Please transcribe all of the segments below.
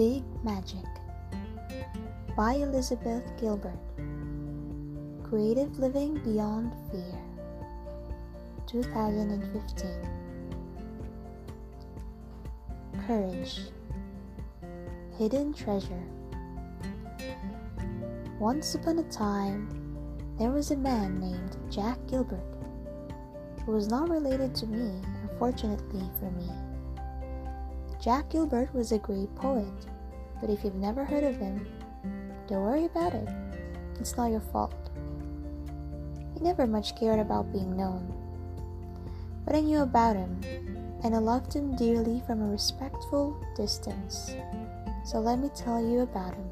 Big Magic by Elizabeth Gilbert. Creative Living Beyond Fear 2015. Courage Hidden Treasure Once upon a time, there was a man named Jack Gilbert who was not related to me, unfortunately for me. Jack Gilbert was a great poet, but if you've never heard of him, don't worry about it. It's not your fault. He never much cared about being known. But I knew about him, and I loved him dearly from a respectful distance. So let me tell you about him.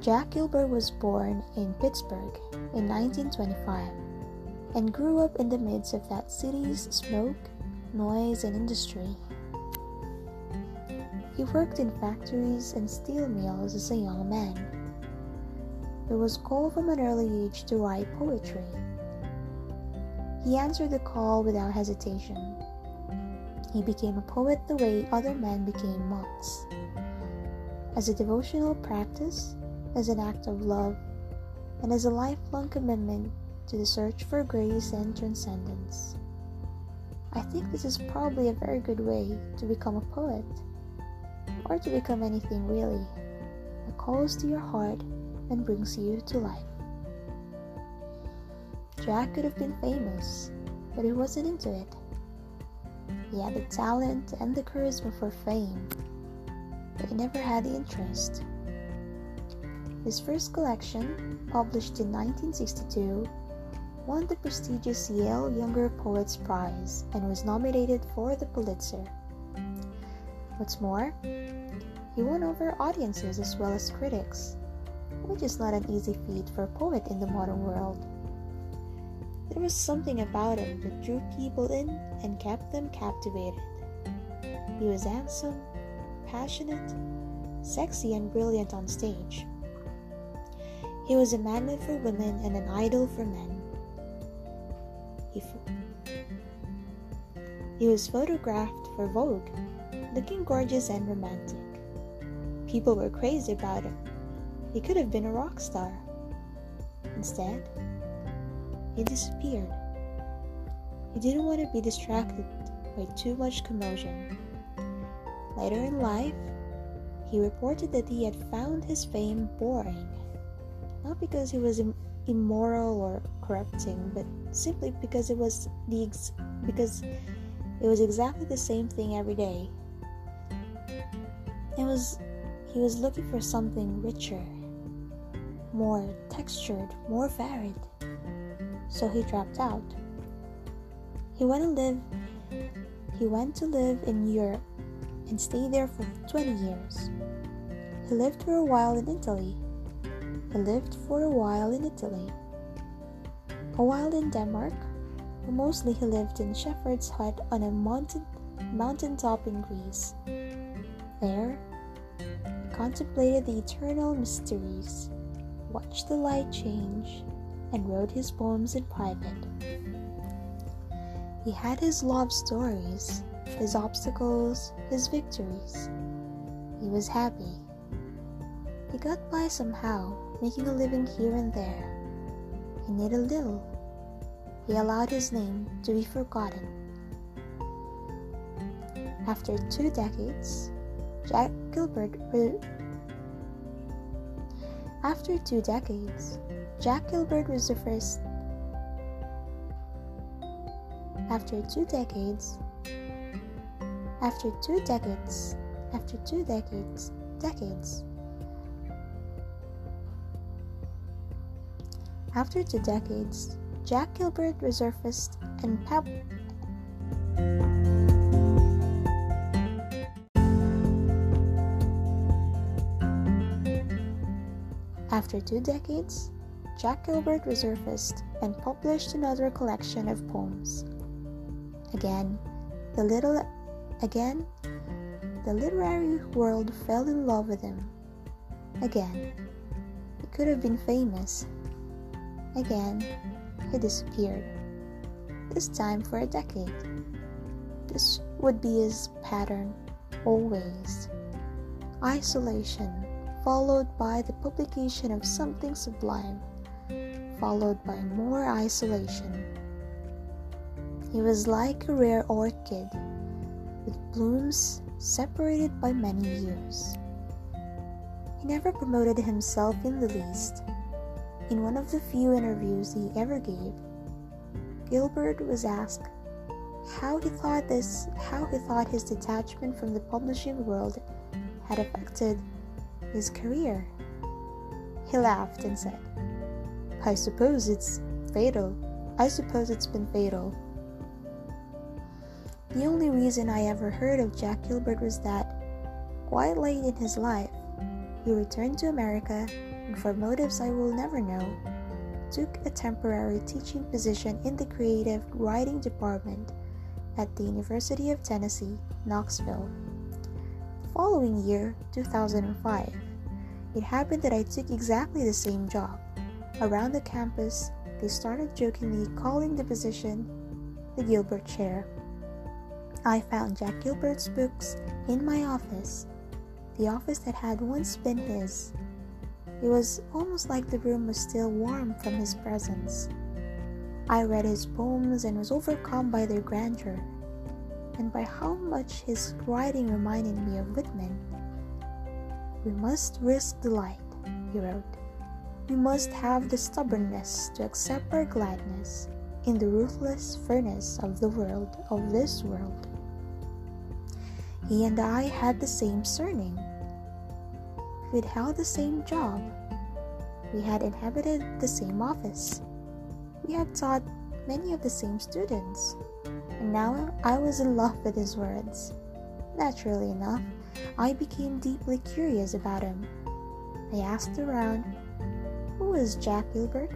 Jack Gilbert was born in Pittsburgh in 1925 and grew up in the midst of that city's smoke noise, and industry. He worked in factories and steel mills as a young man. He was called from an early age to write poetry. He answered the call without hesitation. He became a poet the way other men became monks. As a devotional practice, as an act of love, and as a lifelong commitment to the search for grace and transcendence. I think this is probably a very good way to become a poet, or to become anything really that calls to your heart and brings you to life. Jack could have been famous, but he wasn't into it. He had the talent and the charisma for fame, but he never had the interest. His first collection, published in 1962, won the prestigious Yale Younger Poets Prize and was nominated for the Pulitzer. What's more, he won over audiences as well as critics, which is not an easy feat for a poet in the modern world. There was something about him that drew people in and kept them captivated. He was handsome, passionate, sexy, and brilliant on stage. He was a magnet for women and an idol for men. He, he was photographed for Vogue, looking gorgeous and romantic. People were crazy about him. He could have been a rock star. Instead, he disappeared. He didn't want to be distracted by too much commotion. Later in life, he reported that he had found his fame boring, not because he was Im- immoral or corrupting, but simply because it was the ex- because it was exactly the same thing every day. It was he was looking for something richer, more textured, more varied. So he dropped out. He went to live he went to live in Europe and stayed there for 20 years. He lived for a while in Italy. He lived for a while in Italy while in Denmark, mostly he lived in shepherd's hut on a mountain mountaintop in Greece. There, he contemplated the eternal mysteries, watched the light change, and wrote his poems in private. He had his love stories, his obstacles, his victories. He was happy. He got by somehow, making a living here and there he a little. He allowed his name to be forgotten. After two decades, Jack Gilbert re- After two decades, Jack Gilbert was the first After two decades After two decades After two decades decades After two decades, Jack Gilbert resurfaced and pub- After two decades, Jack Gilbert resurfaced and published another collection of poems. Again, the little again, the literary world fell in love with him. Again, he could have been famous Again, he disappeared. This time for a decade. This would be his pattern. always. Isolation, followed by the publication of something sublime, followed by more isolation. He was like a rare orchid with blooms separated by many years. He never promoted himself in the least. In one of the few interviews he ever gave, Gilbert was asked how he thought this how he thought his detachment from the publishing world had affected his career. He laughed and said, I suppose it's fatal. I suppose it's been fatal. The only reason I ever heard of Jack Gilbert was that, quite late in his life, he returned to America for motives I will never know, took a temporary teaching position in the creative writing department at the University of Tennessee, Knoxville. The following year, 2005, it happened that I took exactly the same job. Around the campus, they started jokingly calling the position the Gilbert Chair. I found Jack Gilbert's books in my office, the office that had once been his. It was almost like the room was still warm from his presence. I read his poems and was overcome by their grandeur, and by how much his writing reminded me of Whitman. We must risk the light, he wrote. We must have the stubbornness to accept our gladness in the ruthless furnace of the world, of this world. He and I had the same surname. We'd held the same job. We had inhabited the same office. We had taught many of the same students. And now I was in love with his words. Naturally enough, I became deeply curious about him. I asked around, Who is Jack Gilbert?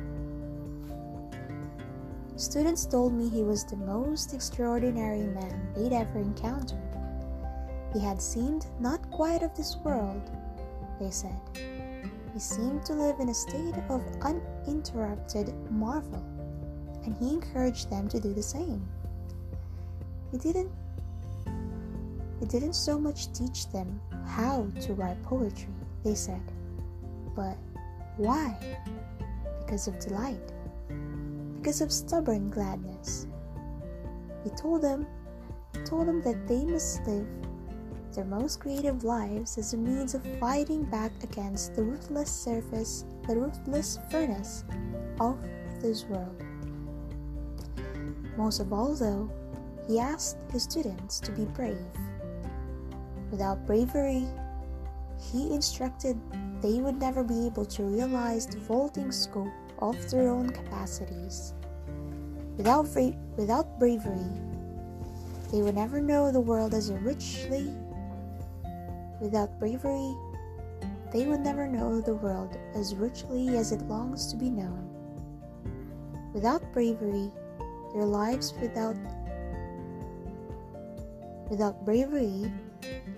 Students told me he was the most extraordinary man they'd ever encountered. He had seemed not quite of this world, they said. He seemed to live in a state of uninterrupted marvel and he encouraged them to do the same. He didn't he didn't so much teach them how to write poetry, they said, but why? Because of delight, because of stubborn gladness. He told them, he told them that they must live their most creative lives as a means of fighting back against the ruthless surface, the ruthless furnace of this world. Most of all, though, he asked his students to be brave. Without bravery, he instructed they would never be able to realize the vaulting scope of their own capacities. Without, without bravery, they would never know the world as a richly. Without bravery, they would never know the world as richly as it longs to be known. Without bravery, their lives without without bravery,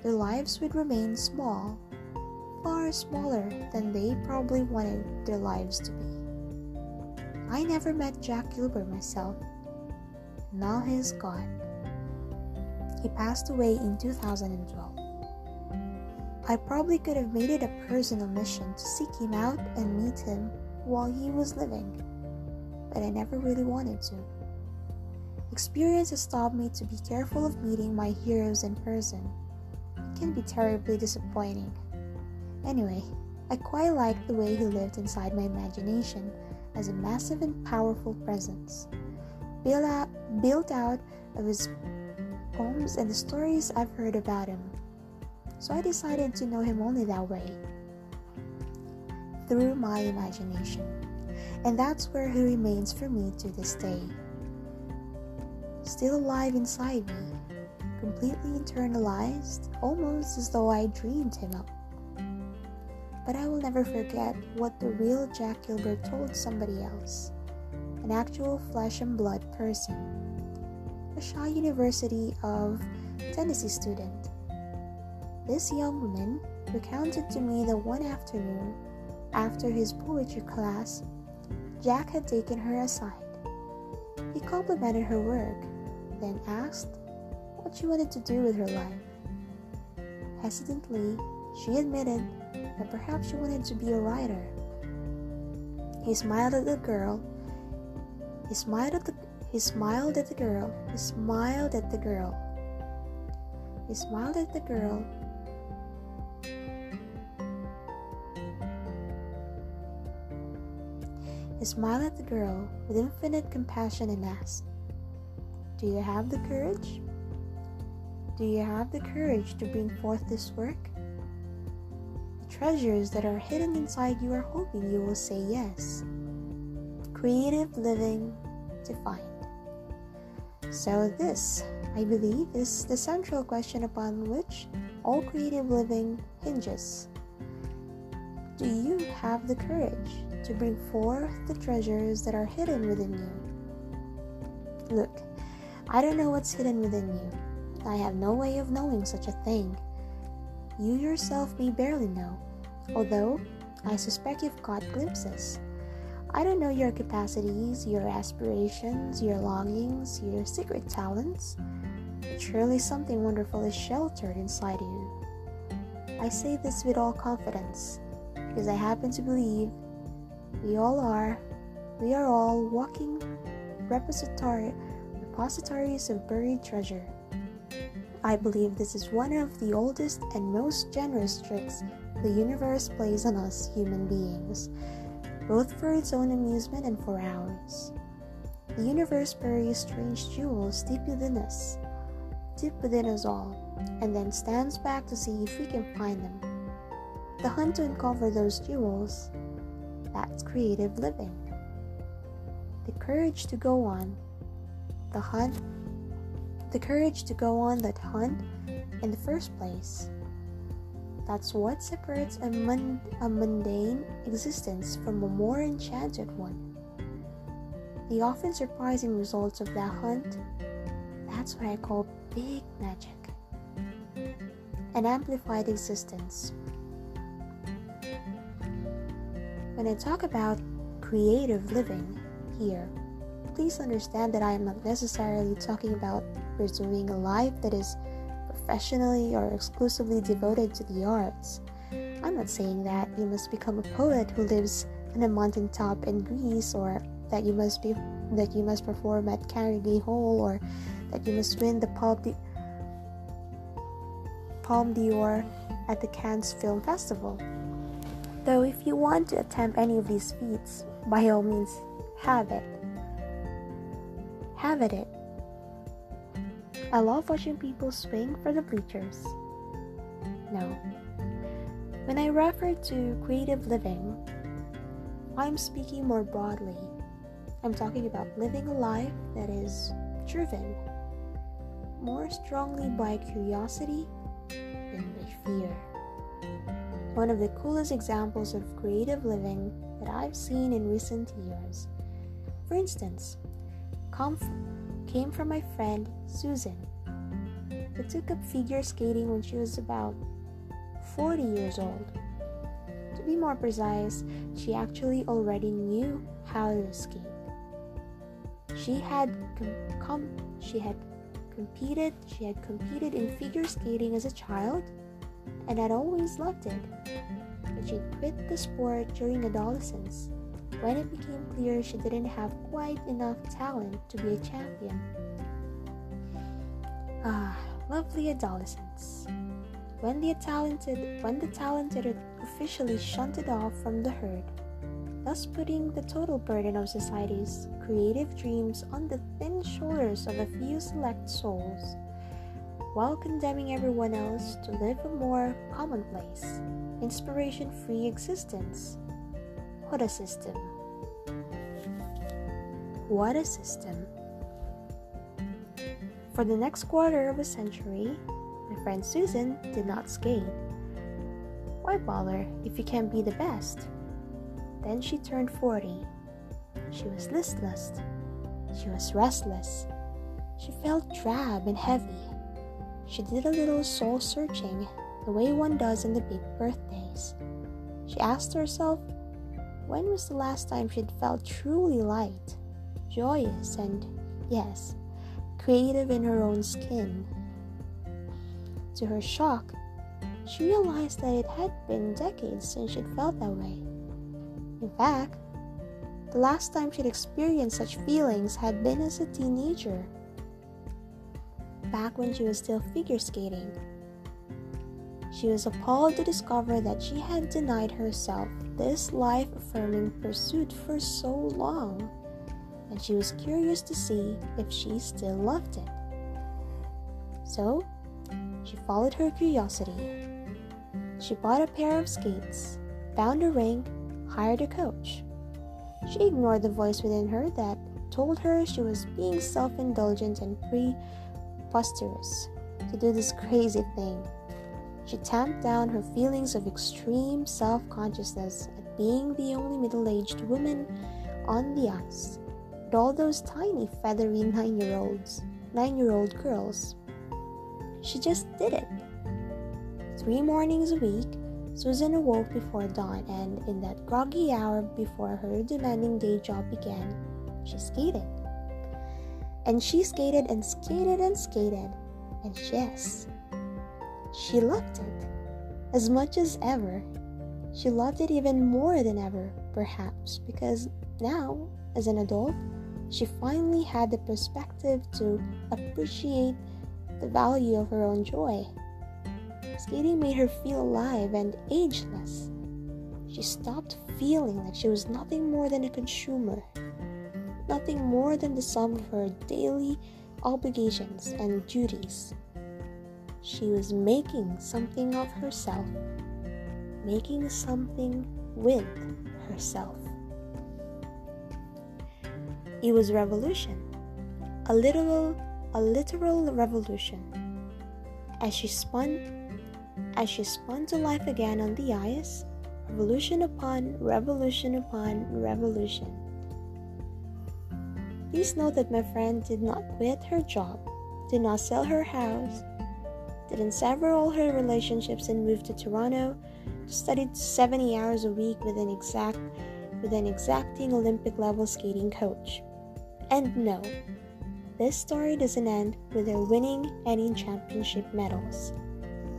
their lives would remain small, far smaller than they probably wanted their lives to be. I never met Jack Gilbert myself. Now he is gone. He passed away in 2012. I probably could have made it a personal mission to seek him out and meet him while he was living, but I never really wanted to. Experience has taught me to be careful of meeting my heroes in person. It can be terribly disappointing. Anyway, I quite liked the way he lived inside my imagination as a massive and powerful presence, built out, built out of his poems and the stories I've heard about him. So I decided to know him only that way through my imagination. And that's where he remains for me to this day still alive inside me, completely internalized, almost as though I dreamed him up. But I will never forget what the real Jack Gilbert told somebody else, an actual flesh and blood person, a Shaw University of Tennessee student. This young woman recounted to me that one afternoon, after his poetry class, Jack had taken her aside. He complimented her work then asked what she wanted to do with her life. Hesitantly, she admitted that perhaps she wanted to be a writer. He smiled at the girl. He smiled at the he smiled at the girl. He smiled at the girl. He smiled at the girl. He smiled at the girl with infinite compassion and asked, Do you have the courage? Do you have the courage to bring forth this work? The treasures that are hidden inside you are hoping you will say yes. Creative living defined. So, this, I believe, is the central question upon which all creative living hinges. Do you have the courage to bring forth the treasures that are hidden within you? Look, I don't know what's hidden within you. I have no way of knowing such a thing. You yourself may barely know, although I suspect you've caught glimpses. I don't know your capacities, your aspirations, your longings, your secret talents. Surely something wonderful is sheltered inside you. I say this with all confidence because I happen to believe we all are, we are all walking repository, repositories of buried treasure. I believe this is one of the oldest and most generous tricks the universe plays on us human beings both for its own amusement and for ours. The universe buries strange jewels deep within us, deep within us all, and then stands back to see if we can find them. The hunt to uncover those jewels, that's creative living. The courage to go on, the hunt, the courage to go on that hunt in the first place that's what separates a, mun- a mundane existence from a more enchanted one. The often surprising results of that hunt, that's what I call big magic. An amplified existence. When I talk about creative living here, please understand that I am not necessarily talking about pursuing a life that is professionally or exclusively devoted to the arts. I'm not saying that you must become a poet who lives on a mountaintop in Greece or that you must be that you must perform at Carnegie Hall or that you must win the Palme d'Or, Palme d'Or at the Cannes Film Festival. Though if you want to attempt any of these feats, by all means, have it. Have at it. I love watching people swing for the bleachers. No. When I refer to creative living, I'm speaking more broadly. I'm talking about living a life that is driven more strongly by curiosity than by fear. One of the coolest examples of creative living that I've seen in recent years. For instance, comfort came from my friend Susan, who took up figure skating when she was about 40 years old. To be more precise, she actually already knew how to skate. She had com-, com- she had competed she had competed in figure skating as a child and had always loved it. But she quit the sport during adolescence when it became clear she didn't have quite enough talent to be a champion. Ah, lovely adolescence. When the talented when the talented are officially shunted off from the herd, thus putting the total burden of society's creative dreams on the thin shoulders of a few select souls, while condemning everyone else to live a more commonplace, inspiration free existence. What a system! What a system! For the next quarter of a century, my friend Susan did not skate. Why bother if you can't be the best? Then she turned 40. She was listless. She was restless. She felt drab and heavy. She did a little soul searching, the way one does on the big birthdays. She asked herself when was the last time she'd felt truly light, joyous, and, yes, creative in her own skin? To her shock, she realized that it had been decades since she'd felt that way. In fact, the last time she'd experienced such feelings had been as a teenager, back when she was still figure skating. She was appalled to discover that she had denied herself this life affirming pursuit for so long, and she was curious to see if she still loved it. So, she followed her curiosity. She bought a pair of skates, found a rink, hired a coach. She ignored the voice within her that told her she was being self indulgent and preposterous to do this crazy thing. She tamped down her feelings of extreme self consciousness at being the only middle aged woman on the ice, with all those tiny, feathery nine year olds, nine year old girls. She just did it. Three mornings a week, Susan awoke before dawn, and in that groggy hour before her demanding day job began, she skated. And she skated and skated and skated, and yes, she loved it as much as ever. She loved it even more than ever, perhaps, because now, as an adult, she finally had the perspective to appreciate the value of her own joy. Skating made her feel alive and ageless. She stopped feeling like she was nothing more than a consumer, nothing more than the sum of her daily obligations and duties. She was making something of herself, making something with herself. It was revolution, a literal, a literal revolution. As she spun as she spun to life again on the ice, revolution upon revolution upon revolution. Please note that my friend did not quit her job, did not sell her house, didn't sever all her relationships and move to Toronto studied 70 hours a week with an exact with an exacting Olympic level skating coach. And no, this story doesn't end with her winning any championship medals.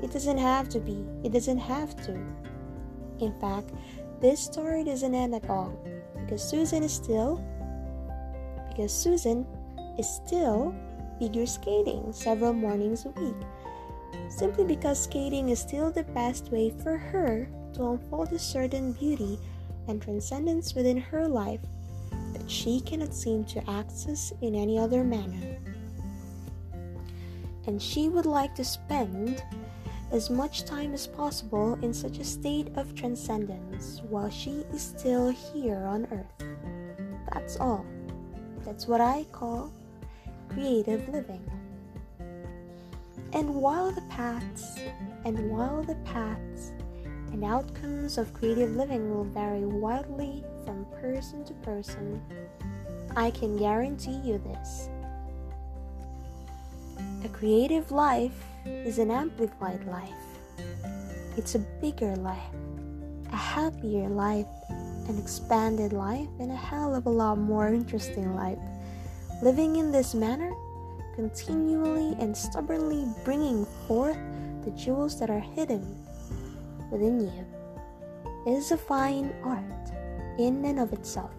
It doesn't have to be. It doesn't have to. In fact, this story doesn't end at all because Susan is still because Susan is still figure skating several mornings a week. Simply because skating is still the best way for her to unfold a certain beauty and transcendence within her life that she cannot seem to access in any other manner. And she would like to spend as much time as possible in such a state of transcendence while she is still here on earth. That's all. That's what I call creative living. And while the paths and while the paths and outcomes of creative living will vary wildly from person to person, I can guarantee you this. A creative life is an amplified life. It's a bigger life, a happier life, an expanded life, and a hell of a lot more interesting life. Living in this manner, continually and stubbornly bringing forth the jewels that are hidden within you, is a fine art in and of itself.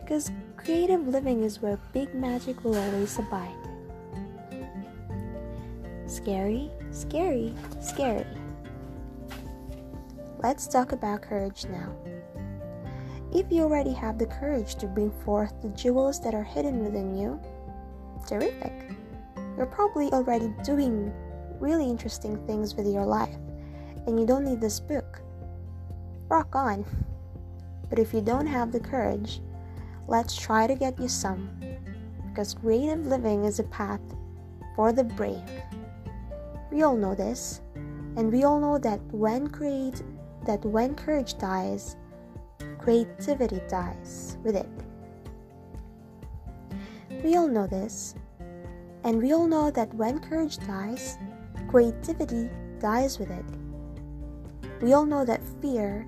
Because creative living is where big magic will always abide. Scary, scary, scary. Let's talk about courage now. If you already have the courage to bring forth the jewels that are hidden within you, terrific. You're probably already doing really interesting things with your life, and you don't need this book. Rock on. But if you don't have the courage, let's try to get you some, because creative living is a path for the brave. We all know this, and we all know that when create that when courage dies, creativity dies with it. We all know this, and we all know that when courage dies, creativity dies with it. We all know that fear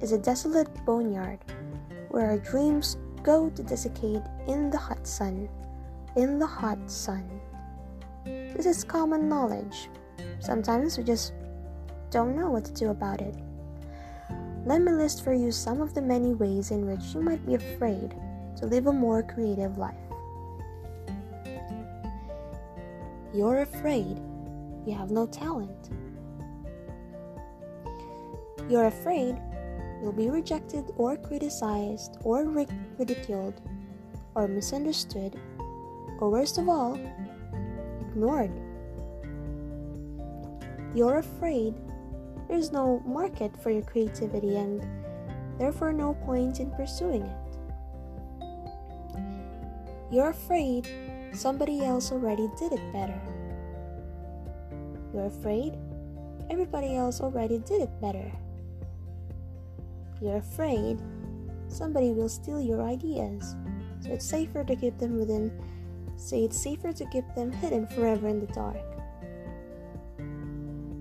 is a desolate boneyard where our dreams go to desiccate in the hot sun. In the hot sun. This is common knowledge. Sometimes we just don't know what to do about it. Let me list for you some of the many ways in which you might be afraid to live a more creative life. You're afraid you have no talent. You're afraid you'll be rejected or criticized or ridiculed or misunderstood or worst of all, ignored. You're afraid there's no market for your creativity and therefore no point in pursuing it. You're afraid somebody else already did it better. You're afraid everybody else already did it better. You're afraid somebody will steal your ideas, so it's safer to keep them within, so it's safer to keep them hidden forever in the dark.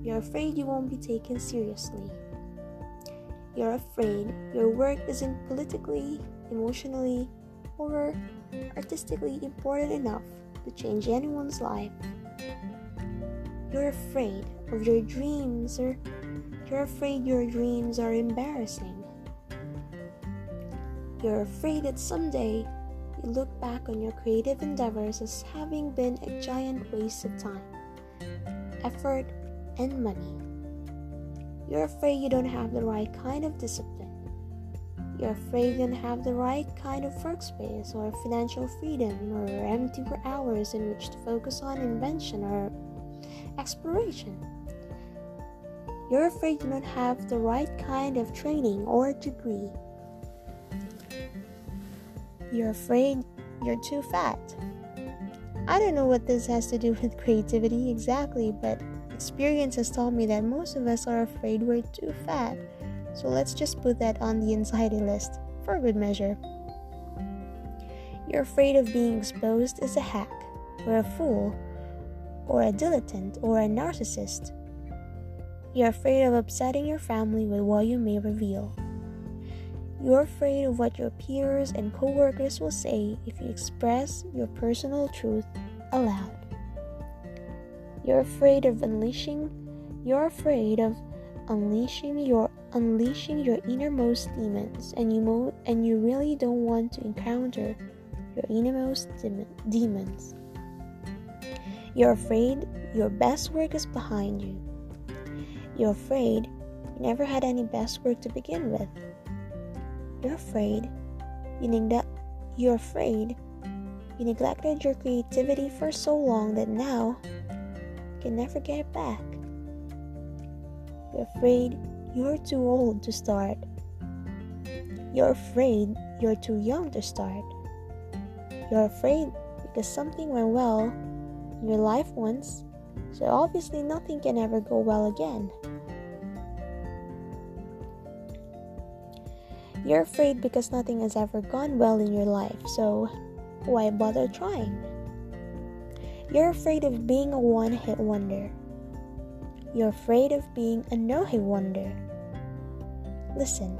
You're afraid you won't be taken seriously. You're afraid your work isn't politically, emotionally, or artistically important enough to change anyone's life. You're afraid of your dreams, or you're afraid your dreams are embarrassing. You're afraid that someday you look back on your creative endeavors as having been a giant waste of time, effort, and money. You're afraid you don't have the right kind of discipline. You're afraid you don't have the right kind of workspace or financial freedom or empty hours in which to focus on invention or exploration. You're afraid you don't have the right kind of training or degree. You're afraid you're too fat. I don't know what this has to do with creativity exactly, but Experience has taught me that most of us are afraid we're too fat, so let's just put that on the anxiety list for good measure. You're afraid of being exposed as a hack, or a fool, or a dilettante, or a narcissist. You're afraid of upsetting your family with what you may reveal. You're afraid of what your peers and coworkers will say if you express your personal truth aloud. You're afraid of unleashing you're afraid of unleashing your unleashing your innermost demons and you mo- and you really don't want to encounter your innermost dem- demons. You're afraid your best work is behind you. You're afraid you never had any best work to begin with. You're afraid you neglect you're afraid you neglected your creativity for so long that now can never get back. You're afraid you're too old to start. You're afraid you're too young to start. You're afraid because something went well in your life once, so obviously nothing can ever go well again. You're afraid because nothing has ever gone well in your life, so why bother trying? You're afraid of being a one hit wonder. You're afraid of being a no hit wonder. Listen,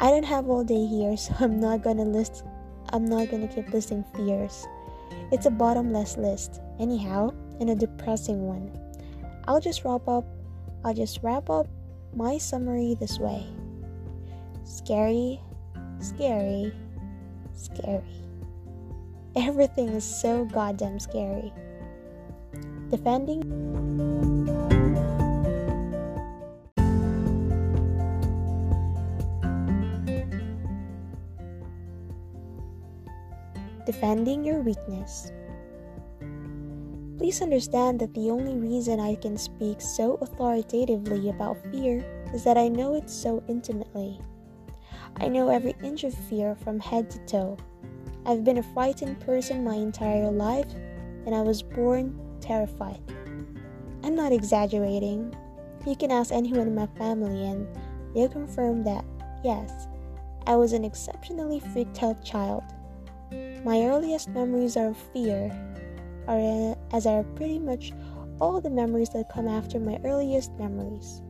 I don't have all day here, so I'm not gonna list. I'm not gonna keep listing fears. It's a bottomless list, anyhow, and a depressing one. I'll just wrap up. I'll just wrap up my summary this way. Scary, scary, scary. Everything is so goddamn scary. Defending. Defending your weakness. Please understand that the only reason I can speak so authoritatively about fear is that I know it so intimately. I know every inch of fear from head to toe. I've been a frightened person my entire life, and I was born terrified. I'm not exaggerating. You can ask anyone in my family, and they'll confirm that, yes, I was an exceptionally freaked out child. My earliest memories are of fear are uh, as are pretty much all the memories that come after my earliest memories.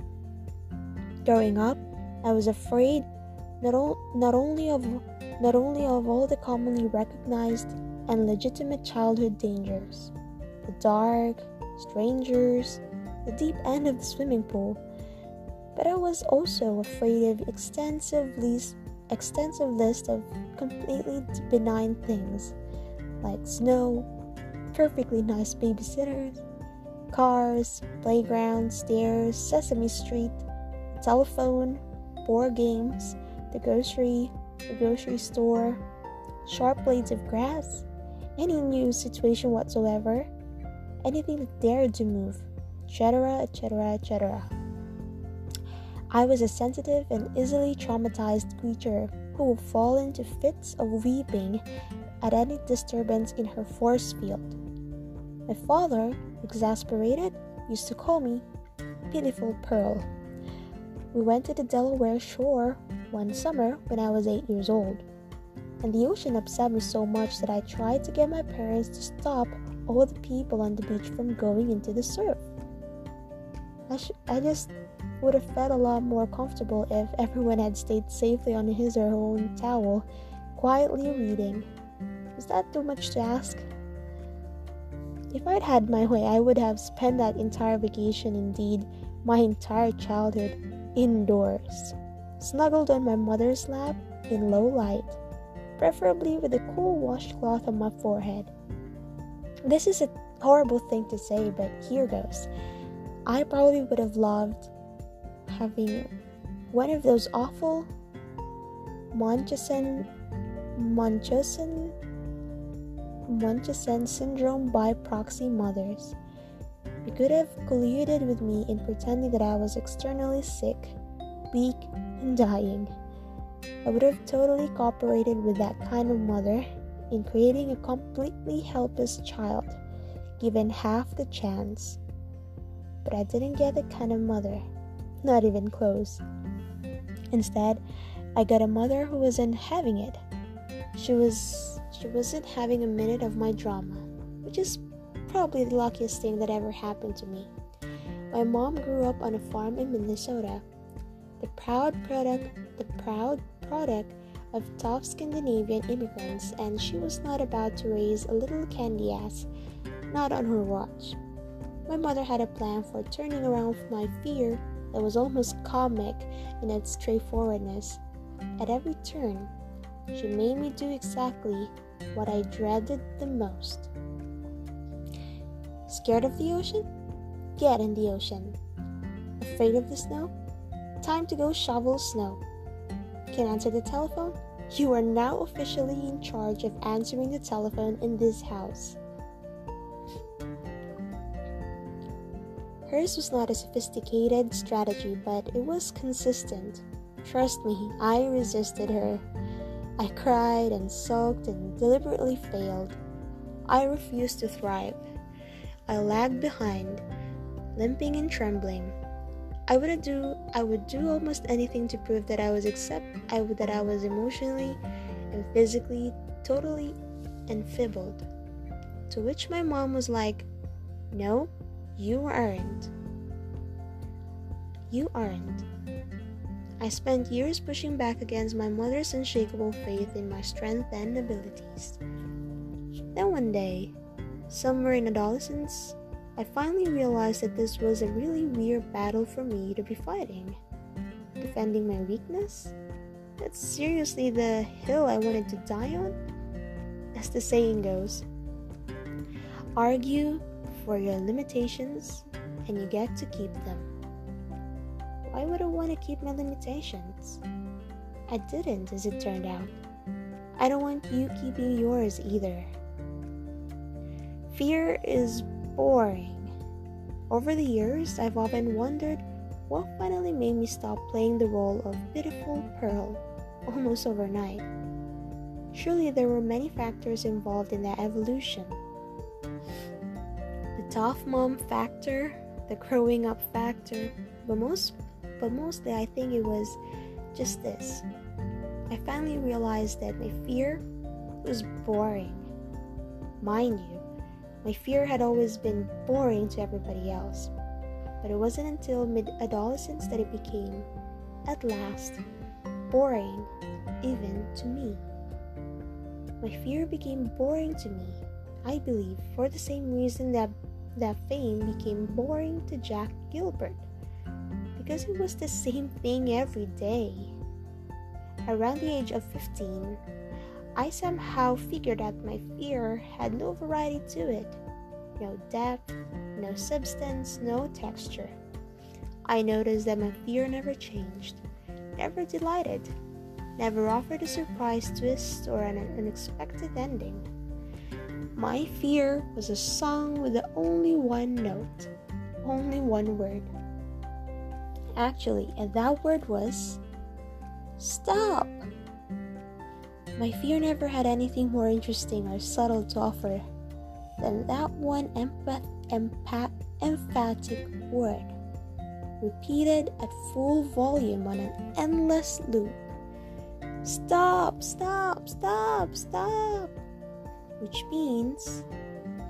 Growing up, I was afraid not, o- not only of not only of all the commonly recognized and legitimate childhood dangers the dark, strangers, the deep end of the swimming pool, but I was also afraid of extensive list, extensive list of completely benign things like snow, perfectly nice babysitters, cars, playgrounds, stairs, Sesame Street, telephone, board games, the grocery, the grocery store, sharp blades of grass, any new situation whatsoever, anything that dared to move, etc., etc., etc. I was a sensitive and easily traumatized creature who would fall into fits of weeping at any disturbance in her force field. My father, exasperated, used to call me Pitiful Pearl. We went to the Delaware shore one summer when I was eight years old, and the ocean upset me so much that I tried to get my parents to stop all the people on the beach from going into the surf. I, sh- I just would have felt a lot more comfortable if everyone had stayed safely on his or her own towel, quietly reading. Is that too much to ask? If I'd had my way, I would have spent that entire vacation, indeed, my entire childhood, indoors, snuggled on my mother's lap in low light, preferably with a cool washcloth on my forehead. This is a horrible thing to say, but here goes. I probably would have loved having one of those awful Munchausen Munchausen Munchausen syndrome by proxy mothers. You could have colluded with me in pretending that I was externally sick, weak, and dying. I would have totally cooperated with that kind of mother in creating a completely helpless child, given half the chance. But I didn't get that kind of mother, not even close. Instead, I got a mother who wasn't having it. She was she wasn't having a minute of my drama, which is probably the luckiest thing that ever happened to me. My mom grew up on a farm in Minnesota, the proud product the proud product of tough Scandinavian immigrants, and she was not about to raise a little candy ass, not on her watch. My mother had a plan for turning around my fear that was almost comic in its straightforwardness. At every turn, she made me do exactly what I dreaded the most. Scared of the ocean? Get in the ocean. Afraid of the snow? Time to go shovel snow. Can answer the telephone? You are now officially in charge of answering the telephone in this house. Hers was not a sophisticated strategy, but it was consistent. Trust me, I resisted her. I cried and sulked and deliberately failed. I refused to thrive. I lagged behind, limping and trembling. I would do I would do almost anything to prove that I was except I would that I was emotionally and physically totally enfeebled. To which my mom was like, "No, you aren't. You aren't." I spent years pushing back against my mother's unshakable faith in my strength and abilities. Then one day, somewhere in adolescence, I finally realized that this was a really weird battle for me to be fighting. Defending my weakness? That's seriously the hill I wanted to die on? As the saying goes, argue for your limitations and you get to keep them. Why would I want to keep my limitations? I didn't, as it turned out. I don't want you keeping yours either. Fear is boring. Over the years, I've often wondered what finally made me stop playing the role of pitiful pearl almost overnight. Surely there were many factors involved in that evolution. The tough mom factor, the growing up factor, but most but mostly I think it was just this. I finally realized that my fear was boring. Mind you, my fear had always been boring to everybody else, but it wasn't until mid adolescence that it became, at last, boring even to me. My fear became boring to me, I believe, for the same reason that, that fame became boring to Jack Gilbert because it was the same thing every day. Around the age of 15, I somehow figured out my fear had no variety to it no depth, no substance, no texture. I noticed that my fear never changed, never delighted, never offered a surprise twist or an unexpected ending. My fear was a song with only one note, only one word. Actually, and that word was stop. My fear never had anything more interesting or subtle to offer than that one empath, empath, emphatic word, repeated at full volume on an endless loop. Stop, stop, stop, stop. Which means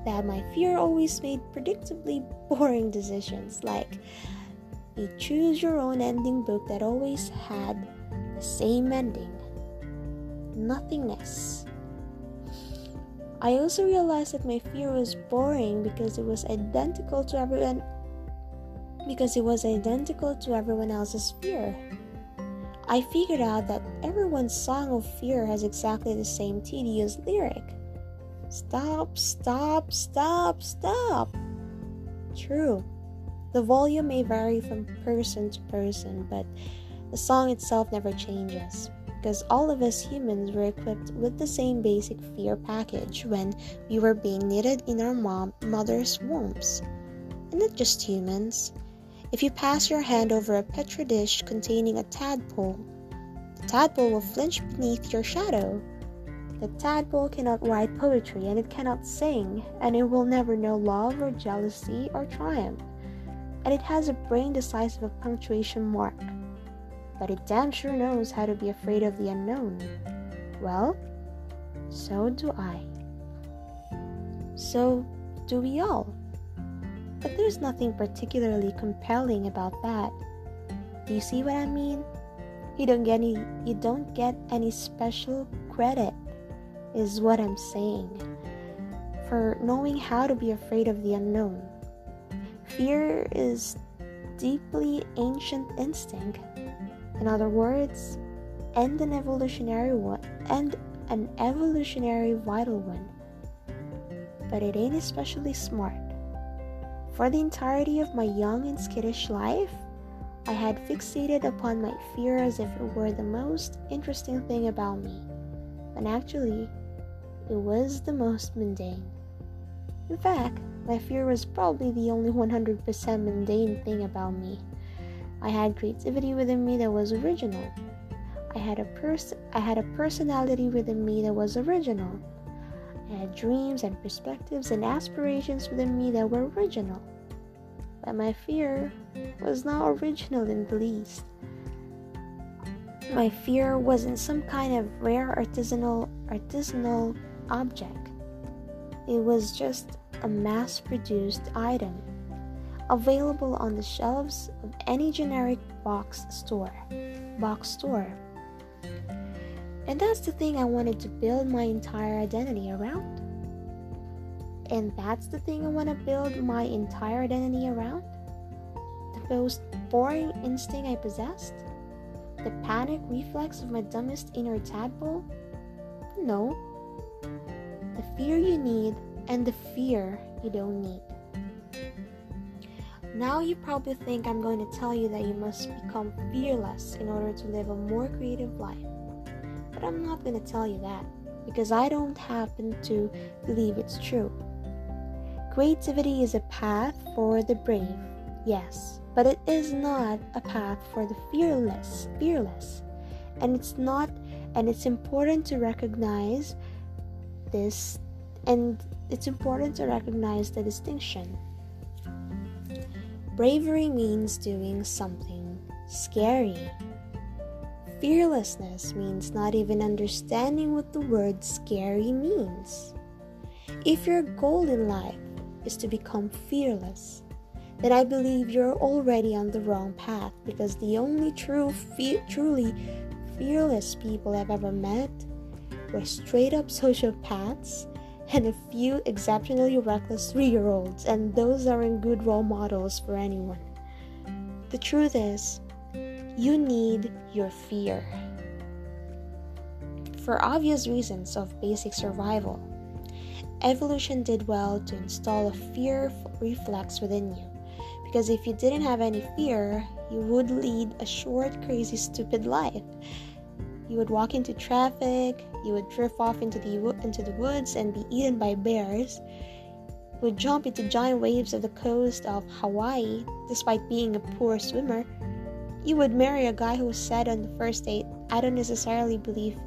that my fear always made predictably boring decisions like you choose your own ending book that always had the same ending nothingness. I also realized that my fear was boring because it was identical to everyone because it was identical to everyone else's fear. I figured out that everyone's song of fear has exactly the same tedious lyric. Stop, stop, stop, stop. True. The volume may vary from person to person, but the song itself never changes because all of us humans were equipped with the same basic fear package when we were being knitted in our mom mother's wombs. And not just humans. If you pass your hand over a petri dish containing a tadpole, the tadpole will flinch beneath your shadow. The tadpole cannot write poetry and it cannot sing, and it will never know love or jealousy or triumph. And it has a brain the size of a punctuation mark but it damn sure knows how to be afraid of the unknown. Well, so do I. So do we all. But there's nothing particularly compelling about that. Do you see what I mean? You don't get any you don't get any special credit is what I'm saying for knowing how to be afraid of the unknown. Fear is deeply ancient instinct in other words, and an evolutionary one and an evolutionary vital one. But it ain't especially smart. For the entirety of my young and skittish life, I had fixated upon my fear as if it were the most interesting thing about me, when actually, it was the most mundane. In fact, my fear was probably the only 100% mundane thing about me. I had creativity within me that was original. I had a pers- I had a personality within me that was original. I had dreams and perspectives and aspirations within me that were original. But my fear was not original in the least. My fear wasn't some kind of rare artisanal artisanal object. It was just a mass-produced item available on the shelves of any generic box store. Box store. And that's the thing I wanted to build my entire identity around. And that's the thing I want to build my entire identity around. The most boring instinct I possessed? The panic reflex of my dumbest inner tadpole? No. The fear you need and the fear you don't need. Now you probably think I'm going to tell you that you must become fearless in order to live a more creative life. But I'm not going to tell you that because I don't happen to believe it's true. Creativity is a path for the brave, yes, but it is not a path for the fearless, fearless. And it's not and it's important to recognize this and it's important to recognize the distinction. Bravery means doing something scary. Fearlessness means not even understanding what the word scary means. If your goal in life is to become fearless, then I believe you're already on the wrong path because the only true fe- truly fearless people I've ever met were straight up sociopaths and a few exceptionally reckless three year olds, and those aren't good role models for anyone. The truth is, you need your fear. For obvious reasons of basic survival, evolution did well to install a fear reflex within you. Because if you didn't have any fear, you would lead a short, crazy, stupid life. You would walk into traffic, you would drift off into the, into the woods and be eaten by bears. You would jump into giant waves of the coast of Hawaii despite being a poor swimmer. You would marry a guy who said on the first date, I don't necessarily believe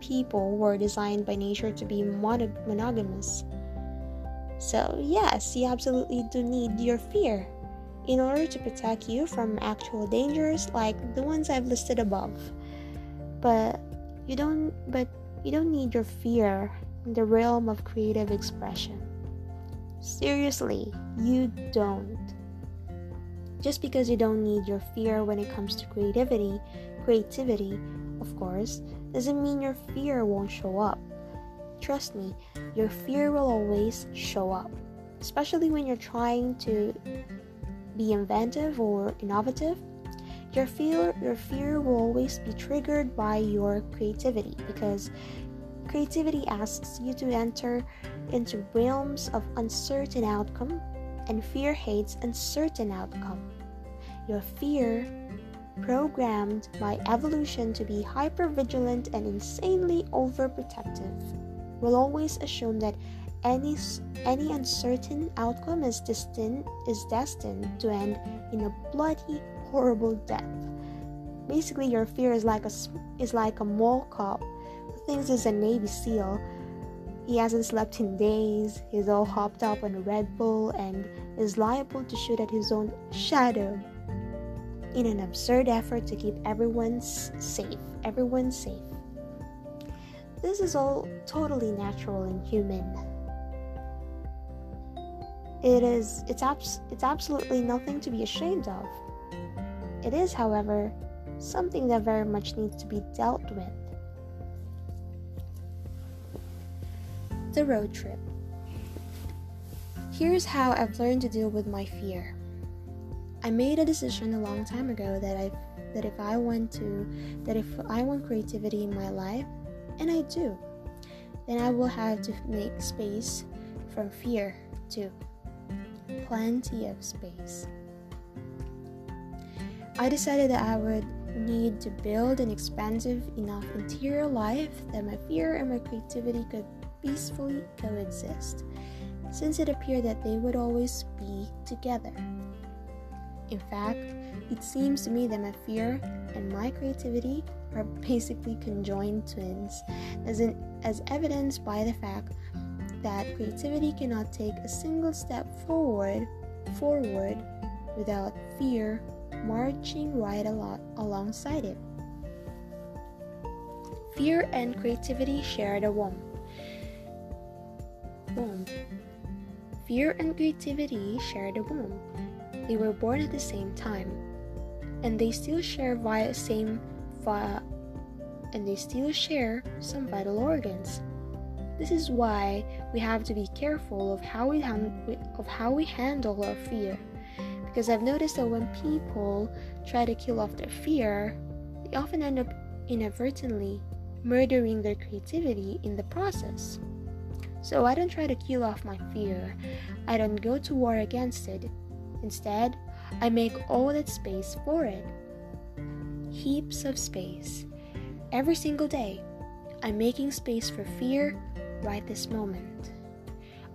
people were designed by nature to be monog- monogamous. So, yes, you absolutely do need your fear in order to protect you from actual dangers like the ones I've listed above. But you don't but you don't need your fear in the realm of creative expression. Seriously, you don't. Just because you don't need your fear when it comes to creativity, creativity, of course, doesn't mean your fear won't show up. Trust me, your fear will always show up, especially when you're trying to be inventive or innovative. Your fear, your fear will always be triggered by your creativity because creativity asks you to enter into realms of uncertain outcome, and fear hates uncertain outcome. Your fear programmed by evolution to be hyper vigilant and insanely overprotective, will always assume that any any uncertain outcome is destined is destined to end in a bloody, horrible death. Basically, your fear is like a is like a mall cop who thinks he's a Navy SEAL. He hasn't slept in days. He's all hopped up on Red Bull and is liable to shoot at his own shadow in an absurd effort to keep everyone safe. Everyone safe. This is all totally natural and human. It is it's abs- it's absolutely nothing to be ashamed of. It is, however, something that very much needs to be dealt with. The road trip. Here's how I've learned to deal with my fear. I made a decision a long time ago that I that if I want to that if I want creativity in my life, and I do, then I will have to make space from fear too. Plenty of space. I decided that I would need to build an expansive enough interior life that my fear and my creativity could peacefully coexist, since it appeared that they would always be together. In fact, it seems to me that my fear and my creativity are basically conjoined twins, as, in, as evidenced by the fact that creativity cannot take a single step forward forward without fear marching right along, alongside it. Fear and creativity share the womb. Womb. Fear and creativity share the womb they were born at the same time, and they still share via same via, and they still share some vital organs. This is why we have to be careful of how we hand, of how we handle our fear. Because I've noticed that when people try to kill off their fear, they often end up inadvertently murdering their creativity in the process. So I don't try to kill off my fear. I don't go to war against it. Instead, I make all that space for it. Heaps of space. Every single day, I'm making space for fear right this moment.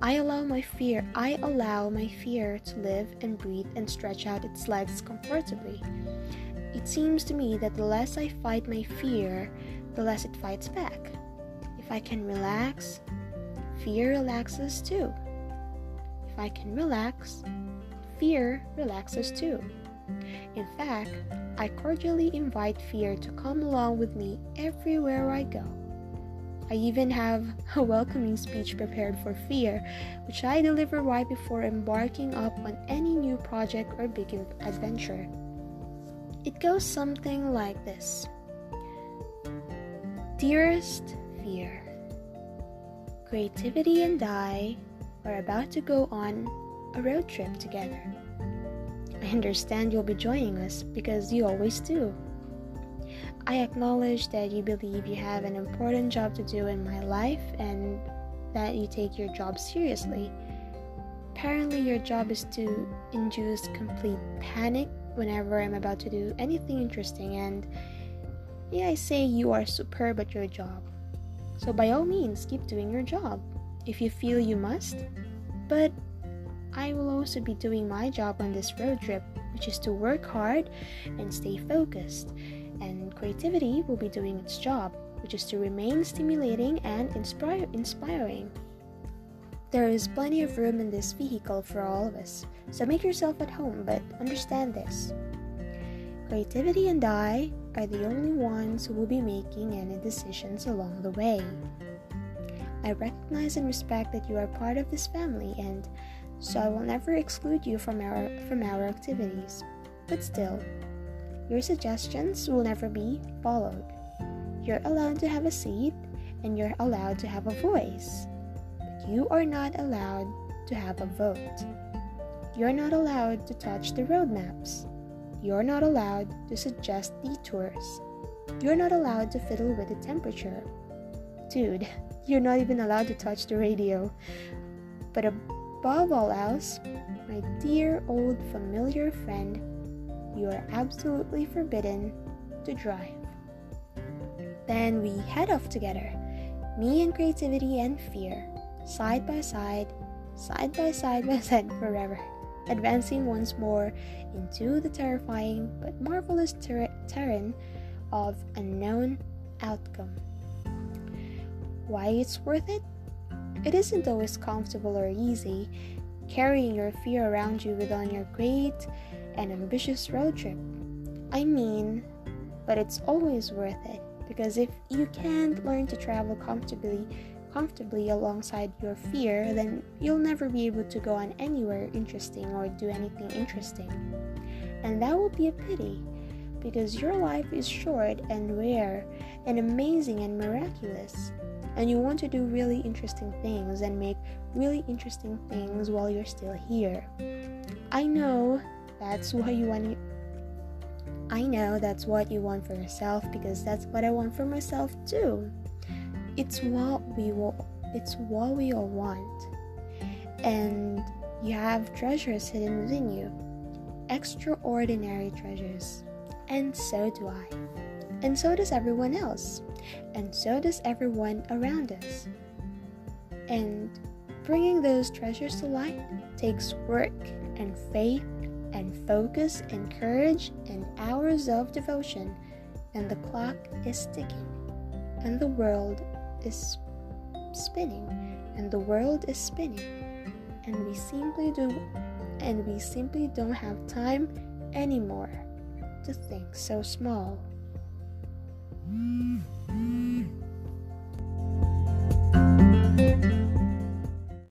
I allow my fear, I allow my fear to live and breathe and stretch out its legs comfortably. It seems to me that the less I fight my fear, the less it fights back. If I can relax, fear relaxes too. If I can relax, fear relaxes too. In fact, I cordially invite fear to come along with me everywhere I go. I even have a welcoming speech prepared for fear, which I deliver right before embarking up on any new project or big adventure. It goes something like this Dearest Fear, Creativity and I are about to go on a road trip together. I understand you'll be joining us because you always do. I acknowledge that you believe you have an important job to do in my life and that you take your job seriously. Apparently, your job is to induce complete panic whenever I'm about to do anything interesting, and yeah, I say you are superb at your job. So, by all means, keep doing your job if you feel you must. But I will also be doing my job on this road trip, which is to work hard and stay focused. And creativity will be doing its job, which is to remain stimulating and inspire- inspiring. There is plenty of room in this vehicle for all of us, so make yourself at home, but understand this. Creativity and I are the only ones who will be making any decisions along the way. I recognize and respect that you are part of this family and so I will never exclude you from our from our activities. But still, your suggestions will never be followed. You're allowed to have a seat and you're allowed to have a voice. But you are not allowed to have a vote. You're not allowed to touch the roadmaps. You're not allowed to suggest detours. You're not allowed to fiddle with the temperature. Dude, you're not even allowed to touch the radio. But above all else, my dear old familiar friend, you are absolutely forbidden to drive. Then we head off together, me and creativity and fear, side by side, side by side by side forever, advancing once more into the terrifying but marvelous ter- terrain of unknown outcome. Why it's worth it? It isn't always comfortable or easy carrying your fear around you with on your great and ambitious road trip. I mean, but it's always worth it because if you can't learn to travel comfortably comfortably alongside your fear, then you'll never be able to go on anywhere interesting or do anything interesting. And that will be a pity because your life is short and rare and amazing and miraculous and you want to do really interesting things and make really interesting things while you're still here. I know that's what you want. I know that's what you want for yourself because that's what I want for myself too. It's what we will it's what we all want. And you have treasures hidden within you. Extraordinary treasures. And so do I. And so does everyone else and so does everyone around us. And bringing those treasures to light takes work and faith and focus and courage and hours of devotion, and the clock is ticking, and the world is spinning, and the world is spinning, and we simply do and we simply don't have time anymore to think so small. Música